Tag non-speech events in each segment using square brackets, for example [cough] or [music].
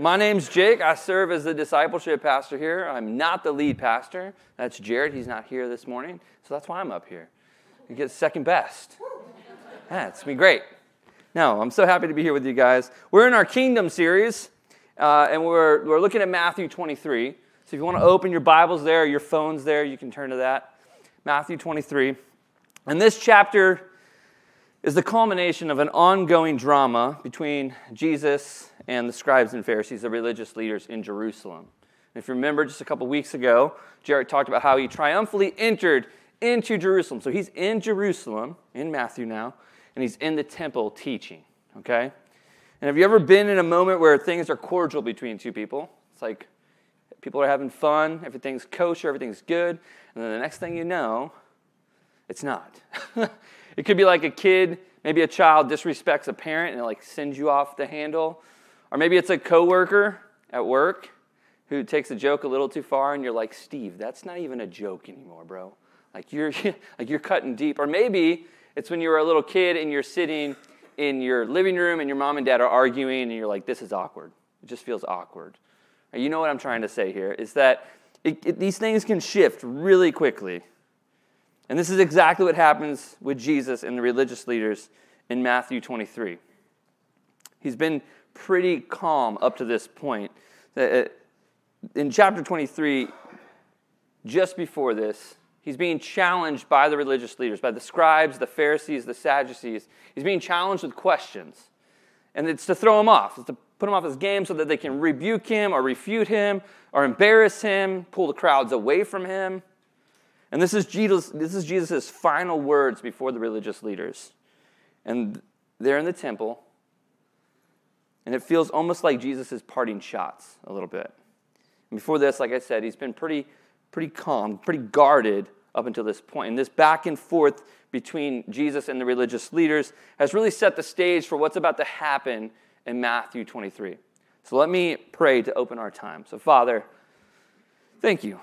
My name's Jake. I serve as the discipleship pastor here. I'm not the lead pastor. That's Jared. He's not here this morning, so that's why I'm up here. You get second best. Yeah, it's great. No, I'm so happy to be here with you guys. We're in our Kingdom series, uh, and we're, we're looking at Matthew 23. So if you want to open your Bibles there, your phones there, you can turn to that. Matthew 23. And this chapter is the culmination of an ongoing drama between Jesus and the scribes and Pharisees, the religious leaders in Jerusalem. And if you remember just a couple weeks ago, Jared talked about how he triumphantly entered into Jerusalem. So he's in Jerusalem, in Matthew now, and he's in the temple teaching, okay? And have you ever been in a moment where things are cordial between two people? It's like people are having fun, everything's kosher, everything's good, and then the next thing you know, it's not. [laughs] It could be like a kid, maybe a child disrespects a parent and it like sends you off the handle. Or maybe it's a coworker at work who takes a joke a little too far and you're like, "Steve, that's not even a joke anymore, bro." Like you're [laughs] like you're cutting deep. Or maybe it's when you were a little kid and you're sitting in your living room and your mom and dad are arguing and you're like, "This is awkward." It just feels awkward. You know what I'm trying to say here is that it, it, these things can shift really quickly. And this is exactly what happens with Jesus and the religious leaders in Matthew 23. He's been pretty calm up to this point. Uh, in chapter 23, just before this, he's being challenged by the religious leaders, by the scribes, the Pharisees, the Sadducees. He's being challenged with questions. And it's to throw him off, it's to put him off his game so that they can rebuke him or refute him or embarrass him, pull the crowds away from him. And this is Jesus, this is Jesus' final words before the religious leaders. And they're in the temple. And it feels almost like Jesus parting shots a little bit. And before this, like I said, he's been pretty, pretty calm, pretty guarded up until this point. And this back and forth between Jesus and the religious leaders has really set the stage for what's about to happen in Matthew 23. So let me pray to open our time. So, Father, thank you.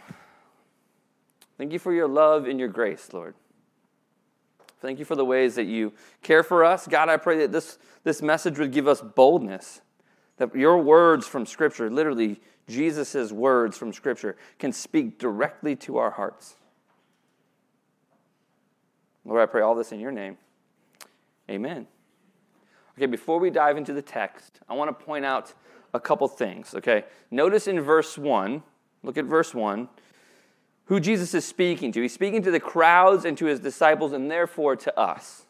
Thank you for your love and your grace, Lord. Thank you for the ways that you care for us. God, I pray that this, this message would give us boldness, that your words from Scripture, literally Jesus' words from Scripture, can speak directly to our hearts. Lord, I pray all this in your name. Amen. Okay, before we dive into the text, I want to point out a couple things, okay? Notice in verse 1, look at verse 1 who Jesus is speaking to. He's speaking to the crowds and to his disciples, and therefore to us.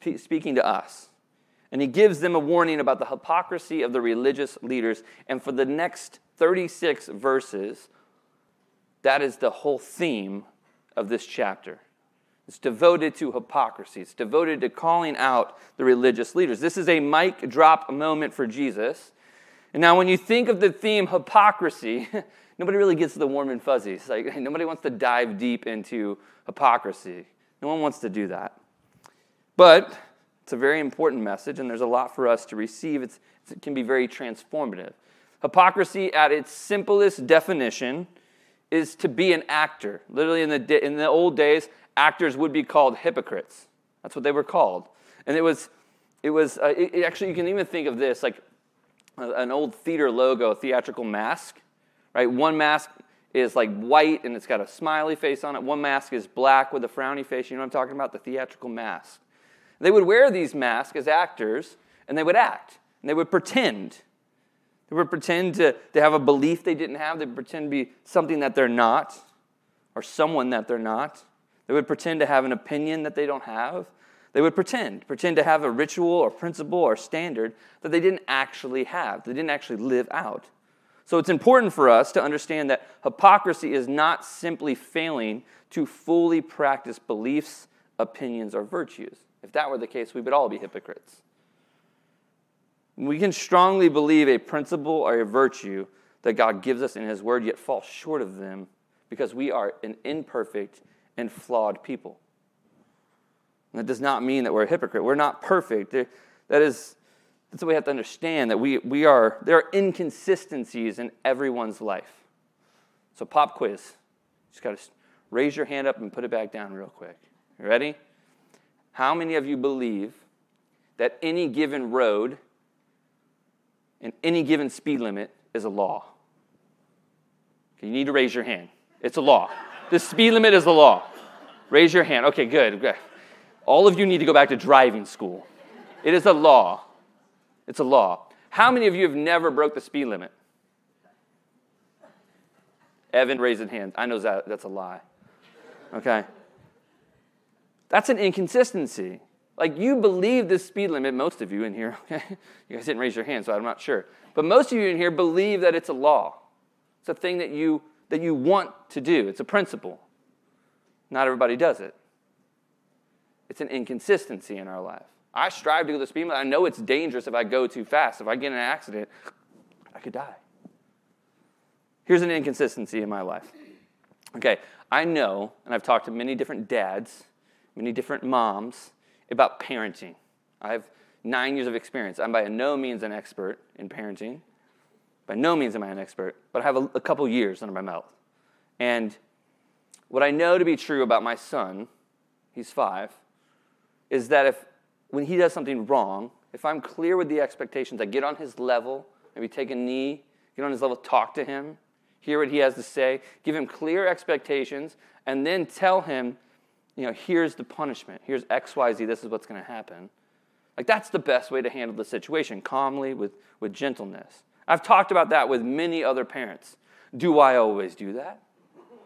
He's speaking to us. And he gives them a warning about the hypocrisy of the religious leaders. And for the next 36 verses, that is the whole theme of this chapter. It's devoted to hypocrisy. It's devoted to calling out the religious leaders. This is a mic drop moment for Jesus. And now, when you think of the theme hypocrisy, [laughs] nobody really gets the warm and fuzzies. Like nobody wants to dive deep into hypocrisy. No one wants to do that. But it's a very important message, and there's a lot for us to receive. It's, it can be very transformative. Hypocrisy, at its simplest definition, is to be an actor. Literally, in the, in the old days, actors would be called hypocrites. That's what they were called. And it was, it was uh, it, actually, you can even think of this like an old theater logo, theatrical mask right? One mask is like white and it's got a smiley face on it. One mask is black with a frowny face. You know what I'm talking about? The theatrical mask. They would wear these masks as actors and they would act and they would pretend. They would pretend to, to have a belief they didn't have. They would pretend to be something that they're not or someone that they're not. They would pretend to have an opinion that they don't have. They would pretend, pretend to have a ritual or principle or standard that they didn't actually have, they didn't actually live out. So it's important for us to understand that hypocrisy is not simply failing to fully practice beliefs, opinions, or virtues. If that were the case, we would all be hypocrites. We can strongly believe a principle or a virtue that God gives us in His Word, yet fall short of them because we are an imperfect and flawed people. And that does not mean that we're a hypocrite. We're not perfect. That is that's what we have to understand that we, we are, there are inconsistencies in everyone's life. So, pop quiz. Just got to raise your hand up and put it back down real quick. You ready? How many of you believe that any given road and any given speed limit is a law? Okay, you need to raise your hand. It's a law. The speed limit is a law. Raise your hand. Okay, good. good. All of you need to go back to driving school. It is a law. It's a law. How many of you have never broke the speed limit? Evan raising hand. I know that that's a lie. Okay. That's an inconsistency. Like you believe the speed limit, most of you in here, [laughs] okay? You guys didn't raise your hand, so I'm not sure. But most of you in here believe that it's a law. It's a thing that you that you want to do. It's a principle. Not everybody does it. It's an inconsistency in our life. I strive to go the speed limit. I know it's dangerous if I go too fast. If I get in an accident, I could die. Here's an inconsistency in my life. Okay, I know, and I've talked to many different dads, many different moms about parenting. I have nine years of experience. I'm by no means an expert in parenting. By no means am I an expert, but I have a, a couple years under my belt. And what I know to be true about my son, he's five, is that if when he does something wrong, if I'm clear with the expectations, I get on his level, maybe take a knee, get on his level, talk to him, hear what he has to say, give him clear expectations, and then tell him, you know, here's the punishment. Here's X, Y, Z. This is what's going to happen. Like, that's the best way to handle the situation, calmly, with, with gentleness. I've talked about that with many other parents. Do I always do that?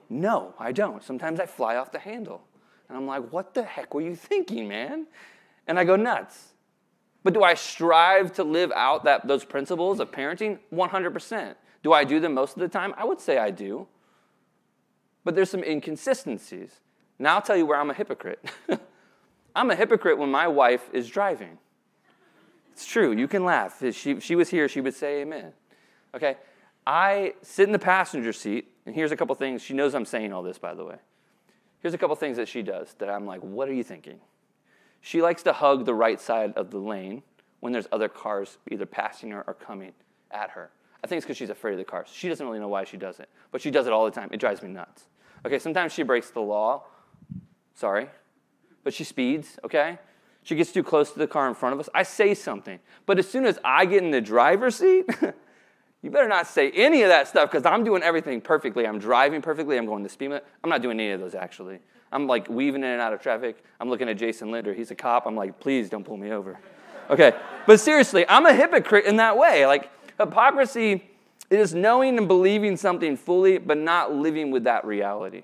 No, I don't. Sometimes I fly off the handle. And I'm like, what the heck were you thinking, man? And I go nuts. But do I strive to live out that, those principles of parenting? 100%. Do I do them most of the time? I would say I do. But there's some inconsistencies. Now I'll tell you where I'm a hypocrite. [laughs] I'm a hypocrite when my wife is driving. It's true. You can laugh. If she, if she was here, she would say amen. Okay? I sit in the passenger seat, and here's a couple things. She knows I'm saying all this, by the way. Here's a couple things that she does that I'm like, what are you thinking? She likes to hug the right side of the lane when there's other cars either passing her or coming at her. I think it's because she's afraid of the cars. She doesn't really know why she does it, but she does it all the time. It drives me nuts. Okay, sometimes she breaks the law. Sorry. But she speeds, okay? She gets too close to the car in front of us. I say something. But as soon as I get in the driver's seat, [laughs] you better not say any of that stuff because I'm doing everything perfectly. I'm driving perfectly. I'm going to speed limit. I'm not doing any of those actually. I'm like weaving in and out of traffic. I'm looking at Jason Linder. He's a cop. I'm like, please don't pull me over. Okay. But seriously, I'm a hypocrite in that way. Like, hypocrisy is knowing and believing something fully, but not living with that reality.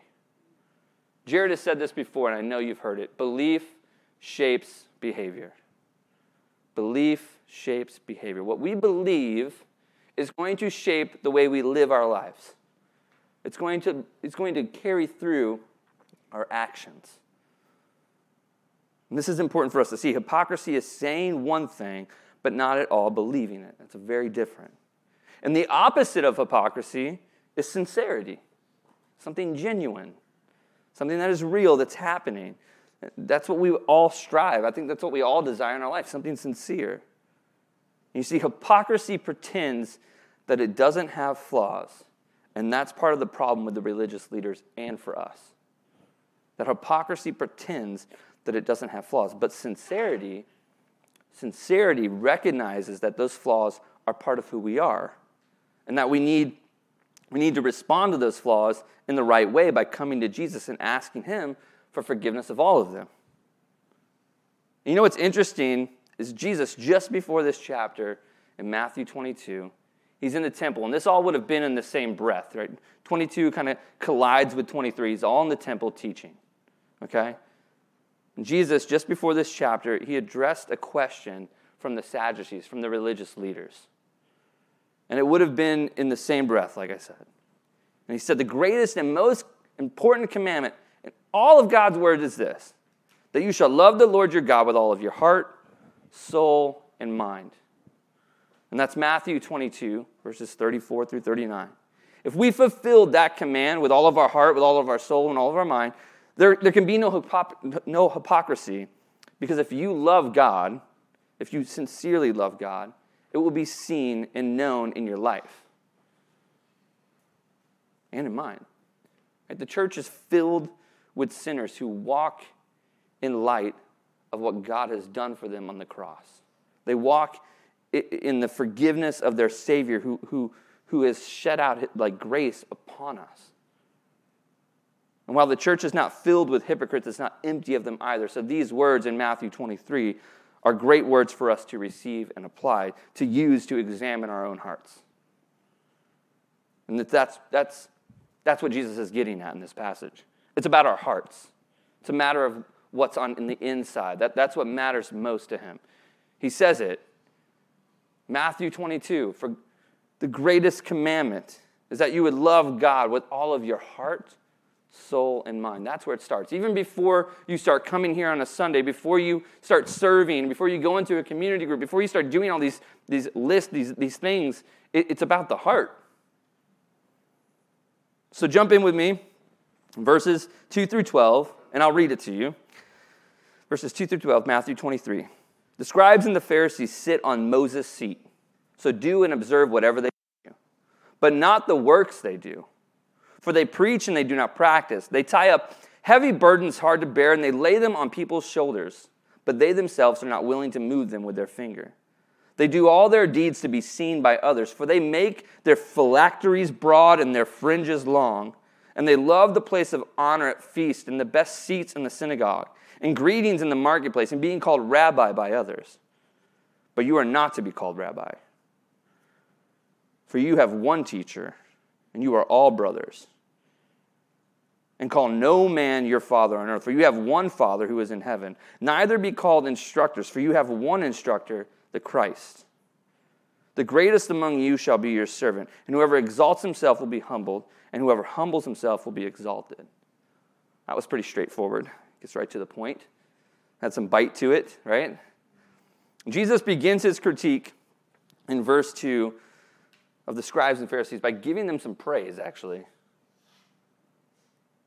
Jared has said this before, and I know you've heard it. Belief shapes behavior. Belief shapes behavior. What we believe is going to shape the way we live our lives. It's going to, it's going to carry through our actions. And this is important for us to see. Hypocrisy is saying one thing, but not at all believing it. That's very different. And the opposite of hypocrisy is sincerity, something genuine, something that is real, that's happening. That's what we all strive. I think that's what we all desire in our life, something sincere. You see, hypocrisy pretends that it doesn't have flaws. And that's part of the problem with the religious leaders and for us. That hypocrisy pretends that it doesn't have flaws. But sincerity, sincerity recognizes that those flaws are part of who we are. And that we need, we need to respond to those flaws in the right way by coming to Jesus and asking Him for forgiveness of all of them. And You know what's interesting is Jesus, just before this chapter in Matthew 22, he's in the temple, and this all would have been in the same breath, right? 22 kind of collides with 23. He's all in the temple teaching, okay? And Jesus, just before this chapter, he addressed a question from the Sadducees, from the religious leaders. And it would have been in the same breath, like I said. And he said, The greatest and most important commandment in all of God's word is this that you shall love the Lord your God with all of your heart, soul, and mind. And that's Matthew 22, verses 34 through 39. If we fulfilled that command with all of our heart, with all of our soul, and all of our mind, there, there can be no, hypocr- no hypocrisy because if you love God, if you sincerely love God, it will be seen and known in your life and in mine. Right? The church is filled with sinners who walk in light of what God has done for them on the cross. They walk in the forgiveness of their Savior who, who, who has shed out like grace upon us. And while the church is not filled with hypocrites, it's not empty of them either. So these words in Matthew 23 are great words for us to receive and apply, to use to examine our own hearts. And that's, that's, that's what Jesus is getting at in this passage. It's about our hearts. It's a matter of what's on in the inside. That, that's what matters most to him. He says it. Matthew 22, for the greatest commandment is that you would love God with all of your heart, soul, and mind. That's where it starts. Even before you start coming here on a Sunday, before you start serving, before you go into a community group, before you start doing all these, these lists, these, these things, it, it's about the heart. So jump in with me, verses 2 through 12, and I'll read it to you. Verses 2 through 12, Matthew 23. The scribes and the Pharisees sit on Moses' seat. So do and observe whatever they do, but not the works they do for they preach and they do not practice. They tie up heavy burdens hard to bear and they lay them on people's shoulders, but they themselves are not willing to move them with their finger. They do all their deeds to be seen by others, for they make their phylacteries broad and their fringes long, and they love the place of honor at feast and the best seats in the synagogue, and greetings in the marketplace, and being called rabbi by others. But you are not to be called rabbi, for you have one teacher, and you are all brothers and call no man your father on earth, for you have one Father who is in heaven. Neither be called instructors, for you have one instructor, the Christ. The greatest among you shall be your servant, and whoever exalts himself will be humbled, and whoever humbles himself will be exalted. That was pretty straightforward. Gets right to the point. Had some bite to it, right? Jesus begins his critique in verse 2 of the scribes and Pharisees by giving them some praise, actually.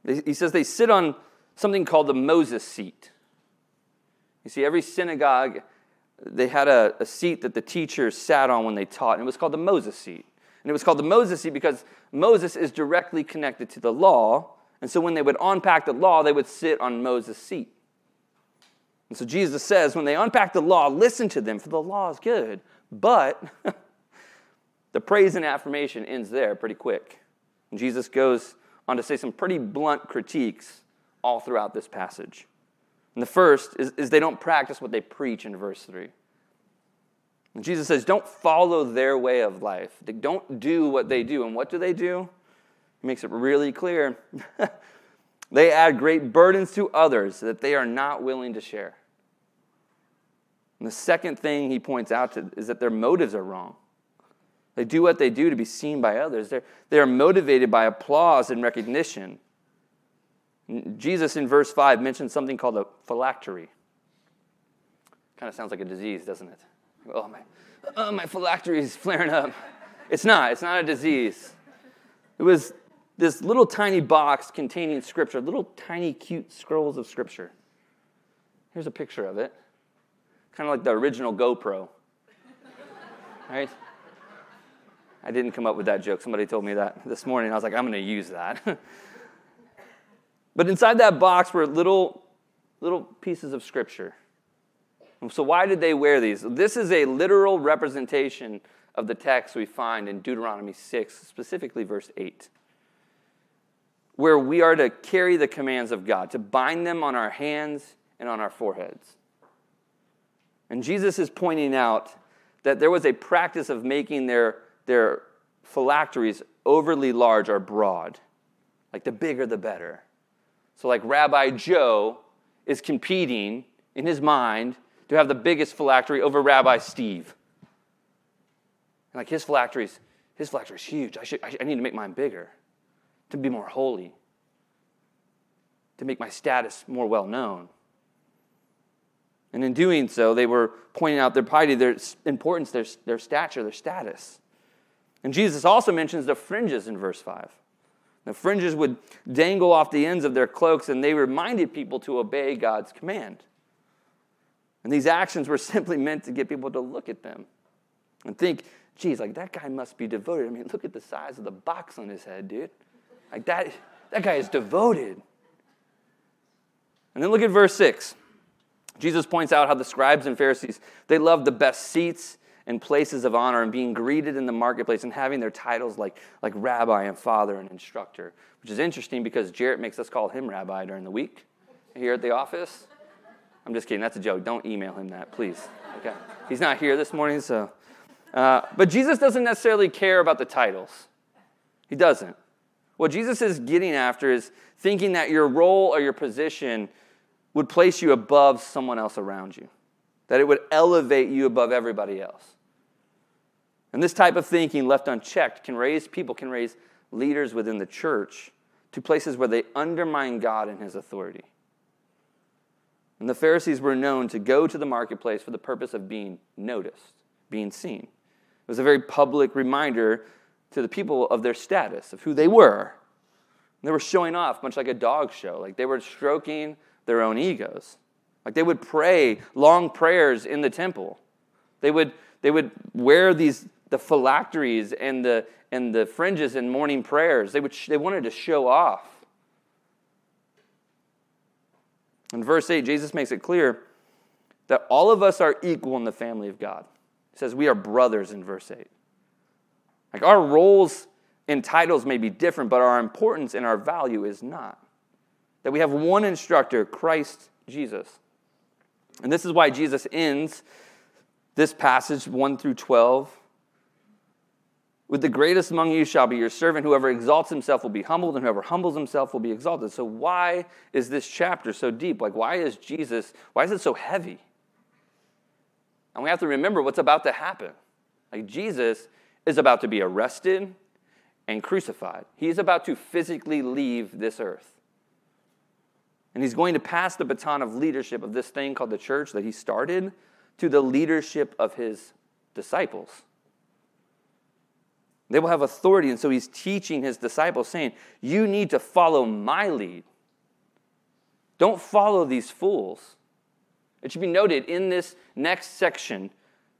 He says they sit on something called the Moses seat. You see, every synagogue, they had a, a seat that the teachers sat on when they taught, and it was called the Moses seat. And it was called the Moses seat because Moses is directly connected to the law. And so when they would unpack the law, they would sit on Moses' seat. And so Jesus says, when they unpack the law, listen to them, for the law is good. But [laughs] the praise and affirmation ends there pretty quick. And Jesus goes on to say some pretty blunt critiques all throughout this passage. And the first is, is they don't practice what they preach in verse 3. And Jesus says, don't follow their way of life. Don't do what they do. And what do they do? Makes it really clear. [laughs] they add great burdens to others that they are not willing to share. And the second thing he points out to is that their motives are wrong. They do what they do to be seen by others. They're, they're motivated by applause and recognition. Jesus in verse 5 mentions something called a phylactery. Kind of sounds like a disease, doesn't it? Oh, my, oh, my phylactery is flaring up. It's not, it's not a disease. It was this little tiny box containing scripture, little tiny cute scrolls of scripture. Here's a picture of it. Kind of like the original GoPro. [laughs] Right? I didn't come up with that joke. Somebody told me that this morning. I was like, I'm going to use that. [laughs] but inside that box were little, little pieces of scripture. So, why did they wear these? This is a literal representation of the text we find in Deuteronomy 6, specifically verse 8, where we are to carry the commands of God, to bind them on our hands and on our foreheads. And Jesus is pointing out that there was a practice of making their their phylacteries overly large or broad. Like the bigger, the better. So, like Rabbi Joe is competing in his mind to have the biggest phylactery over Rabbi Steve. And like his phylacteries, his phylactery is huge. I, should, I, I need to make mine bigger to be more holy, to make my status more well known. And in doing so, they were pointing out their piety, their importance, their, their stature, their status. And Jesus also mentions the fringes in verse 5. The fringes would dangle off the ends of their cloaks, and they reminded people to obey God's command. And these actions were [laughs] simply meant to get people to look at them and think, geez, like that guy must be devoted. I mean, look at the size of the box on his head, dude. Like that, that guy is devoted. And then look at verse 6. Jesus points out how the scribes and Pharisees, they loved the best seats and places of honor and being greeted in the marketplace and having their titles like, like rabbi and father and instructor, which is interesting because Jared makes us call him rabbi during the week here at the office. I'm just kidding. That's a joke. Don't email him that, please. Okay. He's not here this morning, so. Uh, but Jesus doesn't necessarily care about the titles. He doesn't. What Jesus is getting after is thinking that your role or your position would place you above someone else around you, that it would elevate you above everybody else. And this type of thinking, left unchecked, can raise people, can raise leaders within the church to places where they undermine God and his authority. And the Pharisees were known to go to the marketplace for the purpose of being noticed, being seen. It was a very public reminder to the people of their status, of who they were. And they were showing off, much like a dog show. Like they were stroking their own egos. Like they would pray long prayers in the temple. They would, they would wear these the phylacteries and the, and the fringes in morning prayers. They, would, they wanted to show off. In verse 8, Jesus makes it clear that all of us are equal in the family of God. He says we are brothers in verse 8. Like our roles and titles may be different, but our importance and our value is not. That we have one instructor, Christ Jesus. And this is why Jesus ends this passage 1 through 12 with the greatest among you shall be your servant. Whoever exalts himself will be humbled, and whoever humbles himself will be exalted. So, why is this chapter so deep? Like, why is Jesus, why is it so heavy? And we have to remember what's about to happen. Like, Jesus is about to be arrested and crucified. He is about to physically leave this earth. And he's going to pass the baton of leadership of this thing called the church that he started to the leadership of his disciples. They will have authority. And so he's teaching his disciples, saying, You need to follow my lead. Don't follow these fools. It should be noted in this next section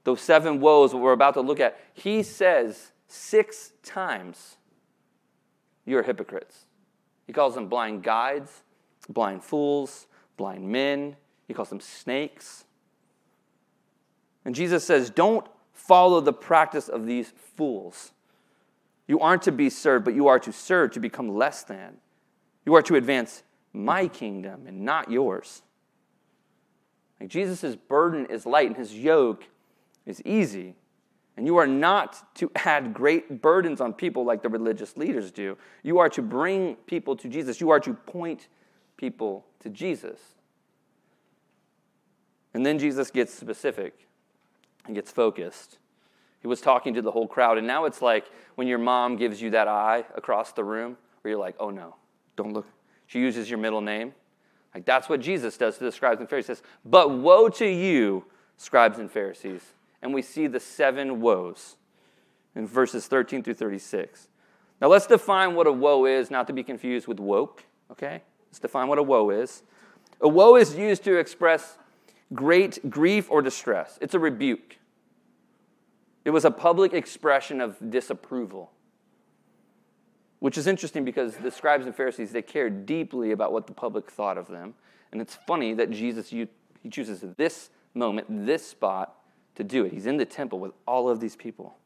those seven woes that we're about to look at, he says six times, You're hypocrites. He calls them blind guides, blind fools, blind men. He calls them snakes. And Jesus says, Don't follow the practice of these fools. You aren't to be served, but you are to serve, to become less than. You are to advance my kingdom and not yours. Like Jesus' burden is light and his yoke is easy. And you are not to add great burdens on people like the religious leaders do. You are to bring people to Jesus. You are to point people to Jesus. And then Jesus gets specific and gets focused. He was talking to the whole crowd, and now it's like when your mom gives you that eye across the room, where you're like, oh no, don't look. She uses your middle name. Like that's what Jesus does to the scribes and Pharisees. But woe to you, scribes and Pharisees and we see the seven woes in verses 13 through 36. Now let's define what a woe is, not to be confused with woke, okay? Let's define what a woe is. A woe is used to express great grief or distress, it's a rebuke. It was a public expression of disapproval. Which is interesting because the scribes and Pharisees, they cared deeply about what the public thought of them. And it's funny that Jesus he chooses this moment, this spot, to do it. He's in the temple with all of these people.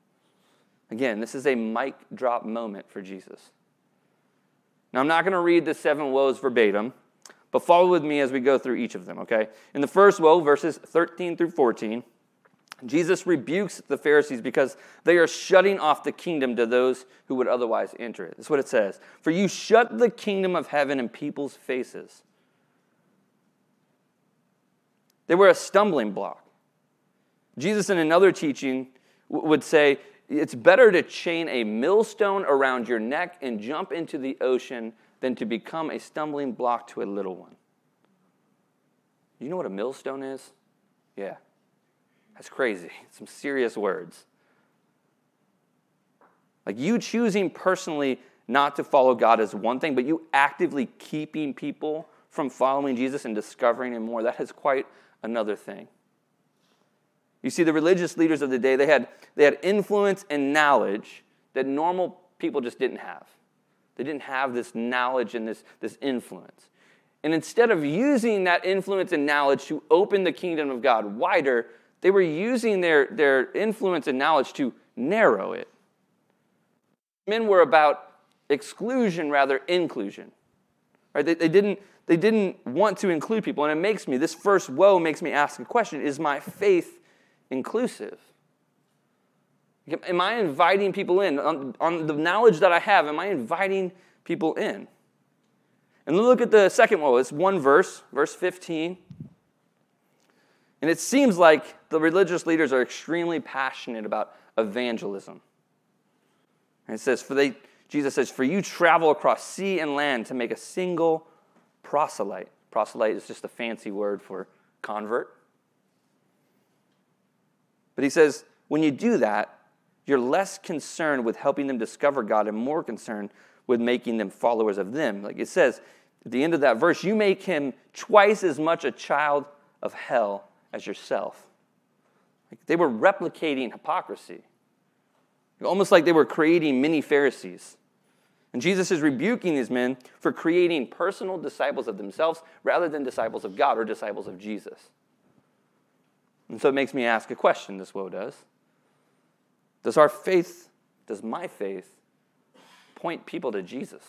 Again, this is a mic drop moment for Jesus. Now, I'm not going to read the seven woes verbatim, but follow with me as we go through each of them, okay? In the first woe, verses 13 through 14, Jesus rebukes the Pharisees because they are shutting off the kingdom to those who would otherwise enter it. That's what it says. For you shut the kingdom of heaven in people's faces. They were a stumbling block. Jesus, in another teaching, would say, It's better to chain a millstone around your neck and jump into the ocean than to become a stumbling block to a little one. You know what a millstone is? Yeah. That's crazy. [laughs] Some serious words. Like you choosing personally not to follow God is one thing, but you actively keeping people from following Jesus and discovering Him more, that is quite another thing. You see, the religious leaders of the day, they had, they had influence and knowledge that normal people just didn't have. They didn't have this knowledge and this, this influence. And instead of using that influence and knowledge to open the kingdom of God wider, they were using their, their influence and knowledge to narrow it. Men were about exclusion rather inclusion. Right? They, they, didn't, they didn't want to include people. And it makes me, this first woe makes me ask a question Is my faith inclusive? Am I inviting people in? On, on the knowledge that I have, am I inviting people in? And look at the second woe. It's one verse, verse 15. And it seems like the religious leaders are extremely passionate about evangelism. And it says, for they, Jesus says, for you travel across sea and land to make a single proselyte. Proselyte is just a fancy word for convert. But he says, when you do that, you're less concerned with helping them discover God and more concerned with making them followers of them. Like it says at the end of that verse, you make him twice as much a child of hell as yourself. Like they were replicating hypocrisy, almost like they were creating mini Pharisees. And Jesus is rebuking these men for creating personal disciples of themselves rather than disciples of God or disciples of Jesus. And so it makes me ask a question, this woe does. Does our faith, does my faith, point people to Jesus?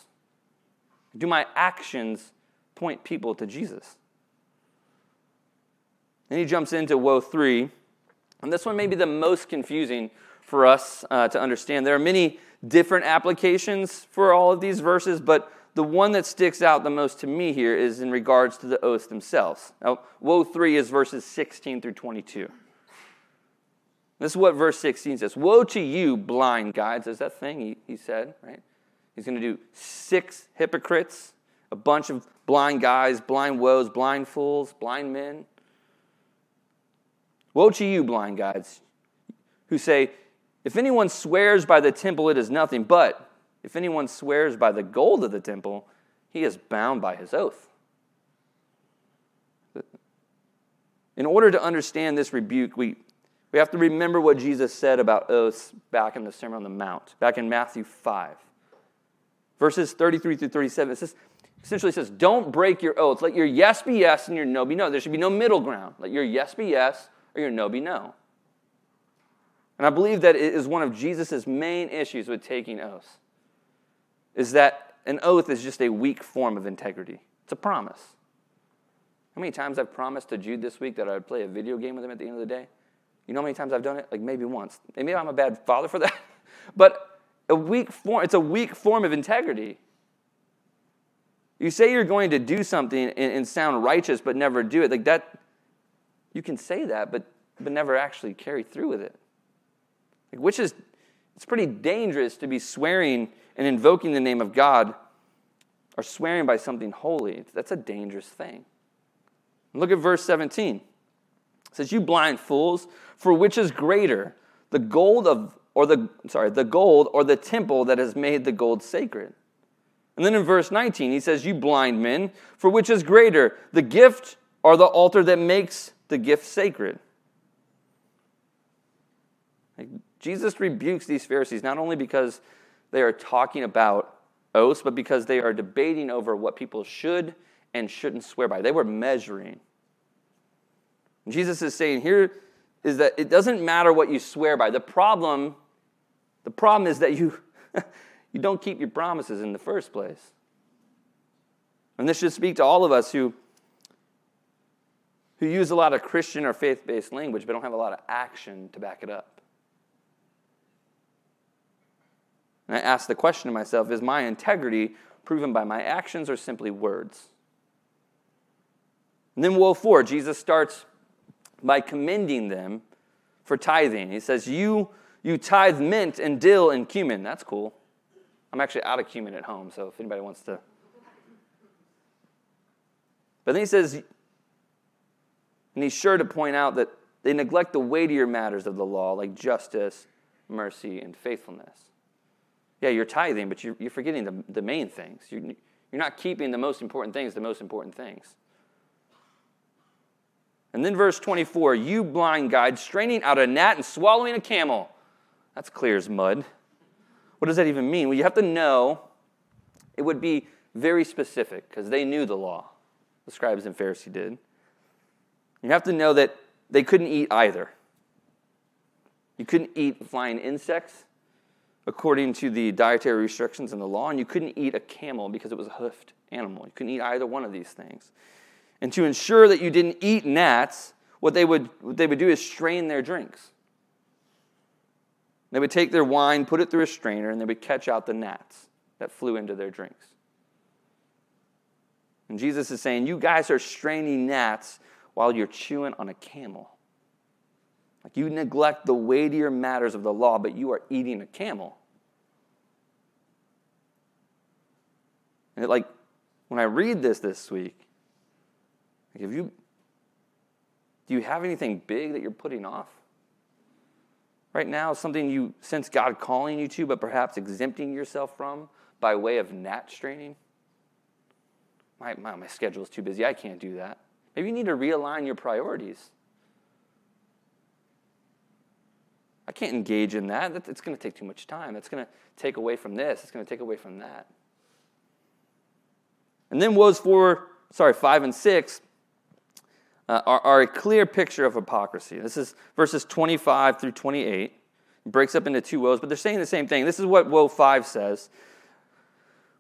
Do my actions point people to Jesus? Then he jumps into woe three. And this one may be the most confusing for us uh, to understand. There are many different applications for all of these verses, but the one that sticks out the most to me here is in regards to the oaths themselves. Now, woe 3 is verses 16 through 22. This is what verse 16 says Woe to you, blind guides. Is that thing he, he said, right? He's going to do six hypocrites, a bunch of blind guys, blind woes, blind fools, blind men. Woe to you, blind guides, who say, If anyone swears by the temple, it is nothing, but if anyone swears by the gold of the temple, he is bound by his oath. In order to understand this rebuke, we, we have to remember what Jesus said about oaths back in the Sermon on the Mount, back in Matthew 5. Verses 33 through 37, it says, essentially says, Don't break your oaths. Let your yes be yes and your no be no. There should be no middle ground. Let your yes be yes or your no be no. And I believe that it is one of Jesus' main issues with taking oaths, is that an oath is just a weak form of integrity. It's a promise. How many times I've promised to Jude this week that I would play a video game with him at the end of the day? You know how many times I've done it? Like maybe once. Maybe I'm a bad father for that. [laughs] but a weak form, it's a weak form of integrity. You say you're going to do something and, and sound righteous but never do it. Like that, you can say that, but, but never actually carry through with it. Like, which is, it's pretty dangerous to be swearing and invoking the name of God or swearing by something holy. That's a dangerous thing. Look at verse 17. It says, You blind fools, for which is greater, the gold of or the sorry, the gold or the temple that has made the gold sacred? And then in verse 19, he says, You blind men, for which is greater, the gift or the altar that makes the gift sacred. Jesus rebukes these Pharisees not only because they are talking about oaths, but because they are debating over what people should and shouldn't swear by. They were measuring. Jesus is saying here is that it doesn't matter what you swear by. The problem, the problem is that you, [laughs] you don't keep your promises in the first place. And this should speak to all of us who who use a lot of Christian or faith based language but don't have a lot of action to back it up. And I ask the question to myself is my integrity proven by my actions or simply words? And then, woe four, Jesus starts by commending them for tithing. He says, You, you tithe mint and dill and cumin. That's cool. I'm actually out of cumin at home, so if anybody wants to. But then he says, and he's sure to point out that they neglect the weightier matters of the law, like justice, mercy, and faithfulness. Yeah, you're tithing, but you're, you're forgetting the, the main things. You're, you're not keeping the most important things, the most important things. And then verse 24 you blind guide, straining out a gnat and swallowing a camel. That's clear as mud. What does that even mean? Well, you have to know it would be very specific because they knew the law, the scribes and Pharisees did. You have to know that they couldn't eat either. You couldn't eat flying insects according to the dietary restrictions in the law, and you couldn't eat a camel because it was a hoofed animal. You couldn't eat either one of these things. And to ensure that you didn't eat gnats, what they would, what they would do is strain their drinks. They would take their wine, put it through a strainer, and they would catch out the gnats that flew into their drinks. And Jesus is saying, You guys are straining gnats while you're chewing on a camel. Like you neglect the weightier matters of the law, but you are eating a camel. And it, like when I read this this week, like if you do you have anything big that you're putting off? Right now, something you sense God calling you to, but perhaps exempting yourself from by way of gnat straining? My, my, my schedule is too busy. I can't do that. Maybe you need to realign your priorities. I can't engage in that. It's going to take too much time. It's going to take away from this. It's going to take away from that. And then woes four, sorry, five and six uh, are, are, a clear picture of hypocrisy. This is verses 25 through 28. It breaks up into two woes, but they're saying the same thing. This is what woe five says.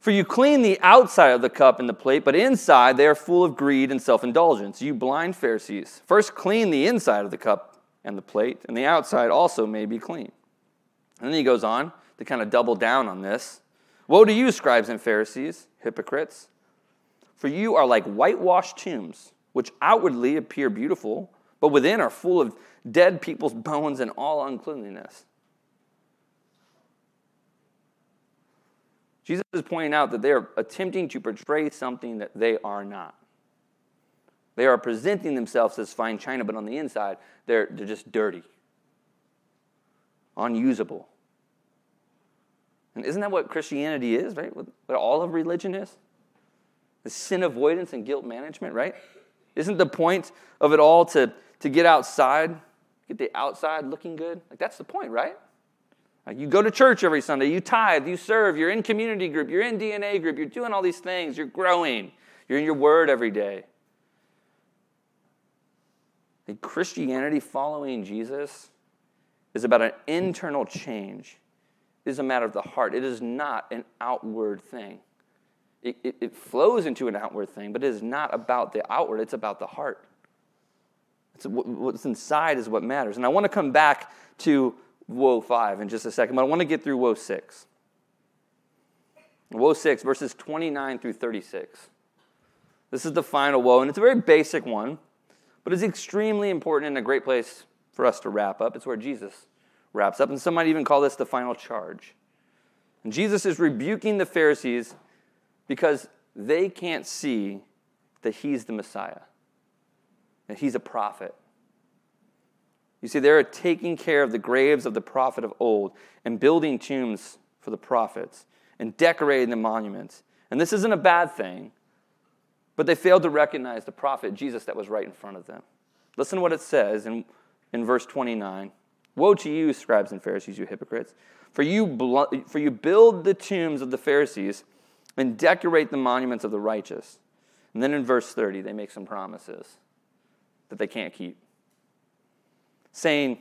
For you clean the outside of the cup and the plate, but inside they are full of greed and self indulgence. You blind Pharisees, first clean the inside of the cup and the plate, and the outside also may be clean. And then he goes on to kind of double down on this. Woe to you, scribes and Pharisees, hypocrites! For you are like whitewashed tombs, which outwardly appear beautiful, but within are full of dead people's [laughs] bones and all uncleanliness. Jesus is pointing out that they are attempting to portray something that they are not. They are presenting themselves as fine china, but on the inside, they're, they're just dirty, unusable. And isn't that what Christianity is, right? What all of religion is? The sin avoidance and guilt management, right? Isn't the point of it all to, to get outside, get the outside looking good? Like, that's the point, right? Like you go to church every Sunday, you tithe, you serve, you're in community group, you're in DNA group, you're doing all these things, you're growing, you're in your word every day. Christianity following Jesus is about an internal change. It is a matter of the heart. It is not an outward thing. It, it, it, flows into an outward thing, but it is not about the outward, it's about the heart. It's, what's inside is what matters. And I want to come back to woe 5 in just a second, but I want to get through woe 6. Woe 6, verses 29 through 36. This is the final woe, and it's a very basic one. But it's extremely important and a great place for us to wrap up. It's where Jesus wraps up. And some might even call this the final charge. And Jesus is rebuking the Pharisees because they can't see that he's the Messiah, that he's a prophet. You see, they're taking care of the graves of the prophet of old and building tombs for the prophets and decorating the monuments. And this isn't a bad thing. But they failed to recognize the prophet Jesus that was right in front of them. Listen to what it says in, in verse 29. Woe to you, scribes and Pharisees, you hypocrites, for you, for you build the tombs of the Pharisees and decorate the monuments of the righteous. And then in verse 30, they make some promises that they can't keep. Saying,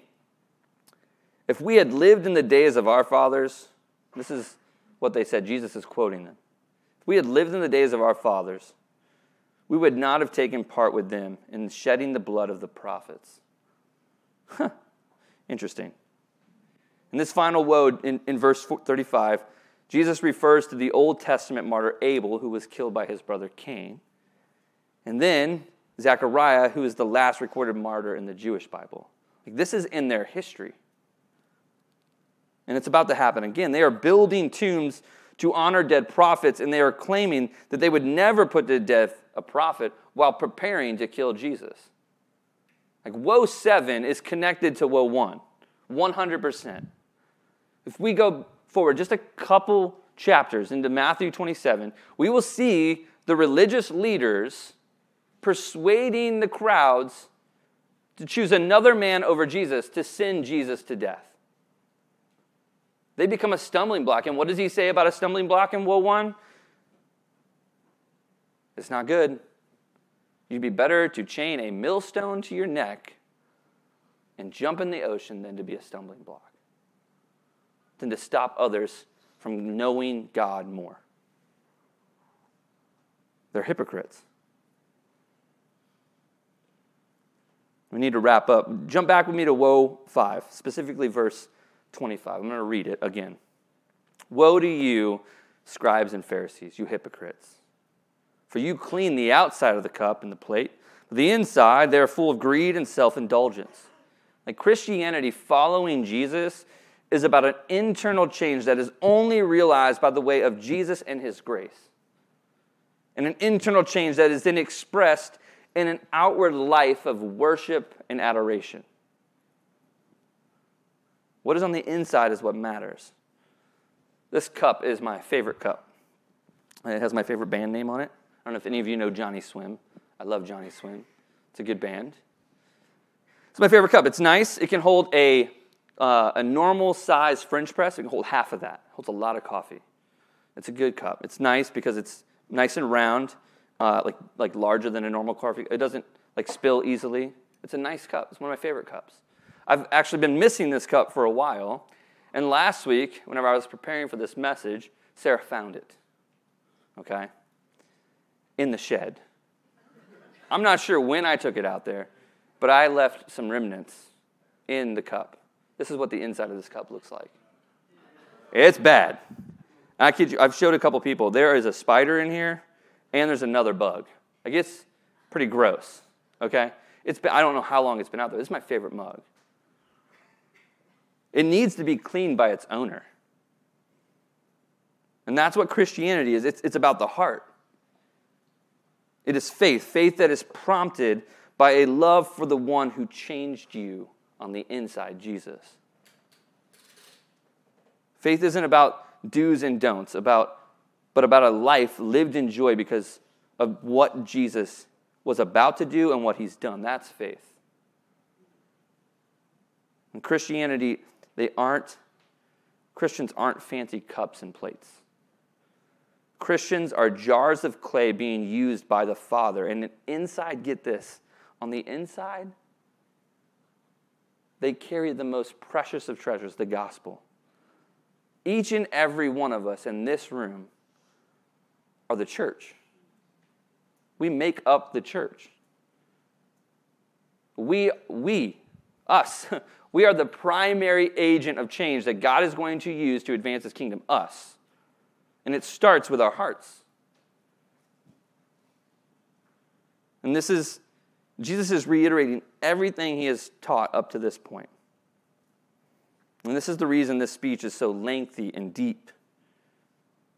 if we had lived in the days of our fathers, this is what they said, Jesus is quoting them. If we had lived in the days of our fathers, we would not have taken part with them in shedding the blood of the prophets. Huh. Interesting. In this final woe, in, in verse 35, Jesus refers to the Old Testament martyr Abel, who was killed by his brother Cain. And then Zechariah, who is the last recorded martyr in the Jewish Bible. Like, this is in their history. And it's about to happen again. They are building tombs to honor dead prophets, and they are claiming that they would never put to death a prophet while preparing to kill Jesus. Like woe 7 is connected to woe 1, 100%. If we go forward just a couple chapters into Matthew 27, we will see the religious leaders persuading the crowds to choose another man over Jesus to send Jesus to death. They become a stumbling block. And what does he say about a stumbling block in Woe 1? It's not good. You'd be better to chain a millstone to your neck and jump in the ocean than to be a stumbling block, than to stop others from knowing God more. They're hypocrites. We need to wrap up. Jump back with me to Woe 5, specifically verse 25. I'm going to read it again. Woe to you, scribes and Pharisees, you hypocrites! For you clean the outside of the cup and the plate, but the inside they are full of greed and self indulgence. Like Christianity, following Jesus is about an internal change that is only realized by the way of Jesus and his grace. And an internal change that is then expressed in an outward life of worship and adoration. What is on the inside is what matters. This cup is my favorite cup. It has my favorite band name on it. I don't know if any of you know Johnny Swim. I love Johnny Swim. It's a good band. It's my favorite cup. It's nice. It can hold a, uh, a normal size French press. It can hold half of that. It holds a lot of coffee. It's a good cup. It's nice because it's nice and round, uh, like, like larger than a normal coffee. It doesn't like spill easily. It's a nice cup. It's one of my favorite cups. I've actually been missing this cup for a while. And last week, whenever I was preparing for this message, Sarah found it. Okay? In the shed. I'm not sure when I took it out there, but I left some remnants in the cup. This is what the inside of this cup looks like. It's bad. I kid you, I've showed a couple people. There is a spider in here, and there's another bug. Like it's pretty gross. Okay? It's been, I don't know how long it's been out there. This is my favorite mug. It needs to be cleaned by its owner. And that's what Christianity is it's, it's about the heart. It is faith, faith that is prompted by a love for the one who changed you on the inside, Jesus. Faith isn't about do's and don'ts, about, but about a life lived in joy because of what Jesus was about to do and what he's done. That's faith. And Christianity they aren't, Christians aren't fancy cups and plates. Christians are jars of clay being used by the Father. And inside, get this, on the inside, they carry the most precious of treasures, the gospel. Each and every one of us in this room are the church. We make up the church. We, we, us, [laughs] We are the primary agent of change that God is going to use to advance his kingdom, us. And it starts with our hearts. And this is, Jesus is reiterating everything he has taught up to this point. And this is the reason this speech is so lengthy and deep,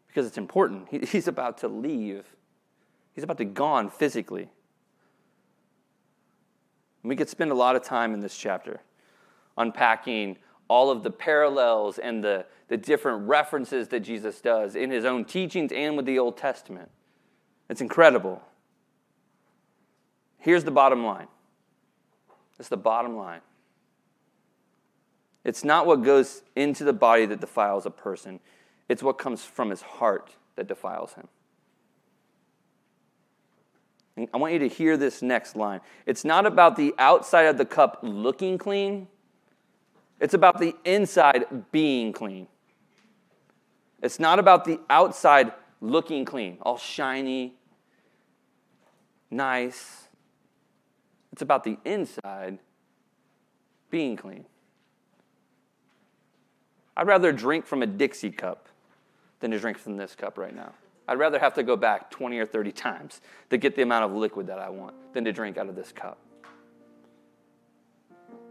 because it's important. [laughs] he's about to leave, he's about to gone physically. And we could spend a lot of time in this chapter unpacking all of the parallels and the, the different references that Jesus does in his own teachings and with the Old Testament. It's incredible. Here's the bottom line. It's the bottom line. It's not what goes into the body that defiles a person, it's what comes from his heart that defiles him. I want you to hear this next line. It's not about the outside of the cup looking clean, it's about the inside being clean. It's not about the outside looking clean, all shiny, nice. It's about the inside being clean. I'd rather drink from a Dixie cup than to drink from this cup right now. I'd rather have to go back 20 or 30 times to get the amount of liquid that I want than to drink out of this cup.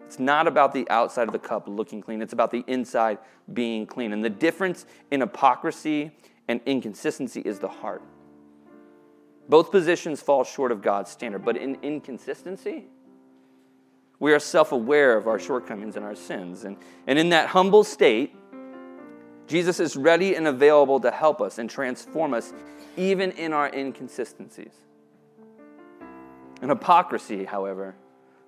It's not about the outside of the cup looking clean, it's about the inside being clean. And the difference in hypocrisy and inconsistency is the heart. Both positions fall short of God's standard, but in inconsistency, we are self aware of our shortcomings and our sins. And, and in that humble state, Jesus is ready and available to help us and transform us even in our inconsistencies. And hypocrisy, however,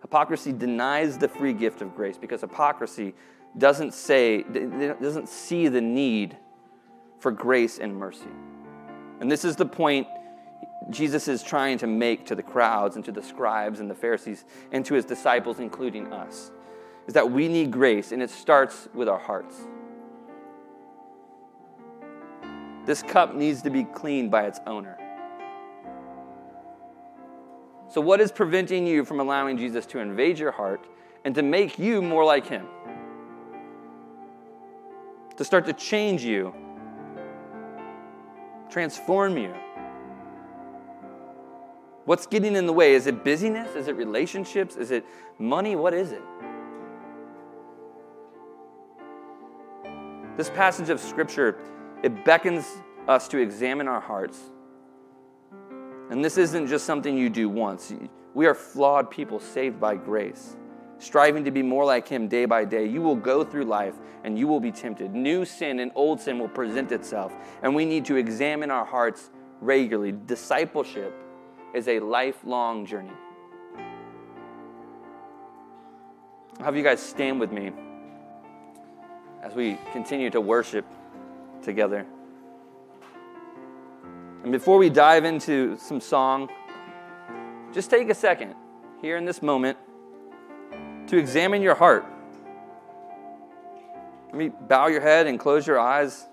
Hypocrisy denies the free gift of grace because hypocrisy doesn't say, doesn't see the need for grace and mercy. And this is the point Jesus is trying to make to the crowds and to the scribes and the Pharisees and to his disciples, including us. is that we need grace, and it starts with our hearts. This cup needs to be cleaned by its owner. So, what is preventing you from allowing Jesus to invade your heart and to make you more like Him? To start to change you, transform you. What's getting in the way? Is it busyness? Is it relationships? Is it money? What is it? This passage of Scripture, it beckons us to examine our hearts. And this isn't just something you do once. We are flawed people saved by grace, striving to be more like Him day by day. You will go through life and you will be tempted. New sin and old sin will present itself, and we need to examine our hearts regularly. Discipleship is a lifelong journey. I'll have you guys stand with me as we continue to worship together. And before we dive into some song, just take a second here in this moment to examine your heart. Let me bow your head and close your eyes.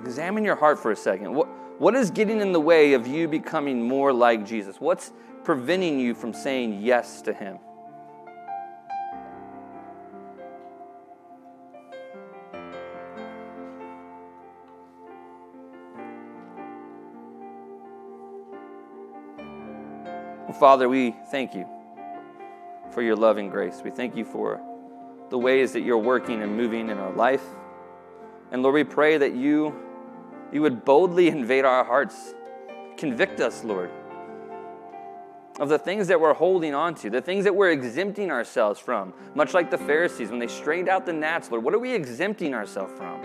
Examine your heart for a second. What, what is getting in the way of you becoming more like Jesus? What's preventing you from saying yes to Him? Father, we thank you for your love and grace. We thank you for the ways that you're working and moving in our life. And Lord, we pray that you, you would boldly invade our hearts. Convict us, Lord, of the things that we're holding on to, the things that we're exempting ourselves from, much like the Pharisees when they strained out the gnats, Lord. What are we exempting ourselves from?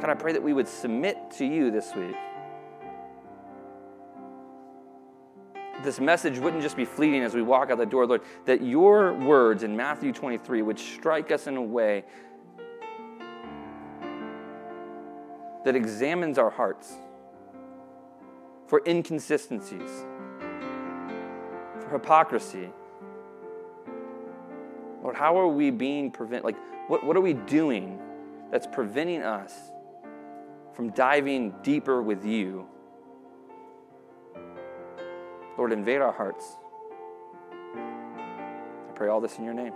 God, I pray that we would submit to you this week. This message wouldn't just be fleeting as we walk out the door, Lord, that your words in Matthew 23 would strike us in a way that examines our hearts for inconsistencies, for hypocrisy. Lord, how are we being prevent like what, what are we doing that's preventing us from diving deeper with you? Lord, invade our hearts. I pray all this in your name.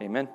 Amen.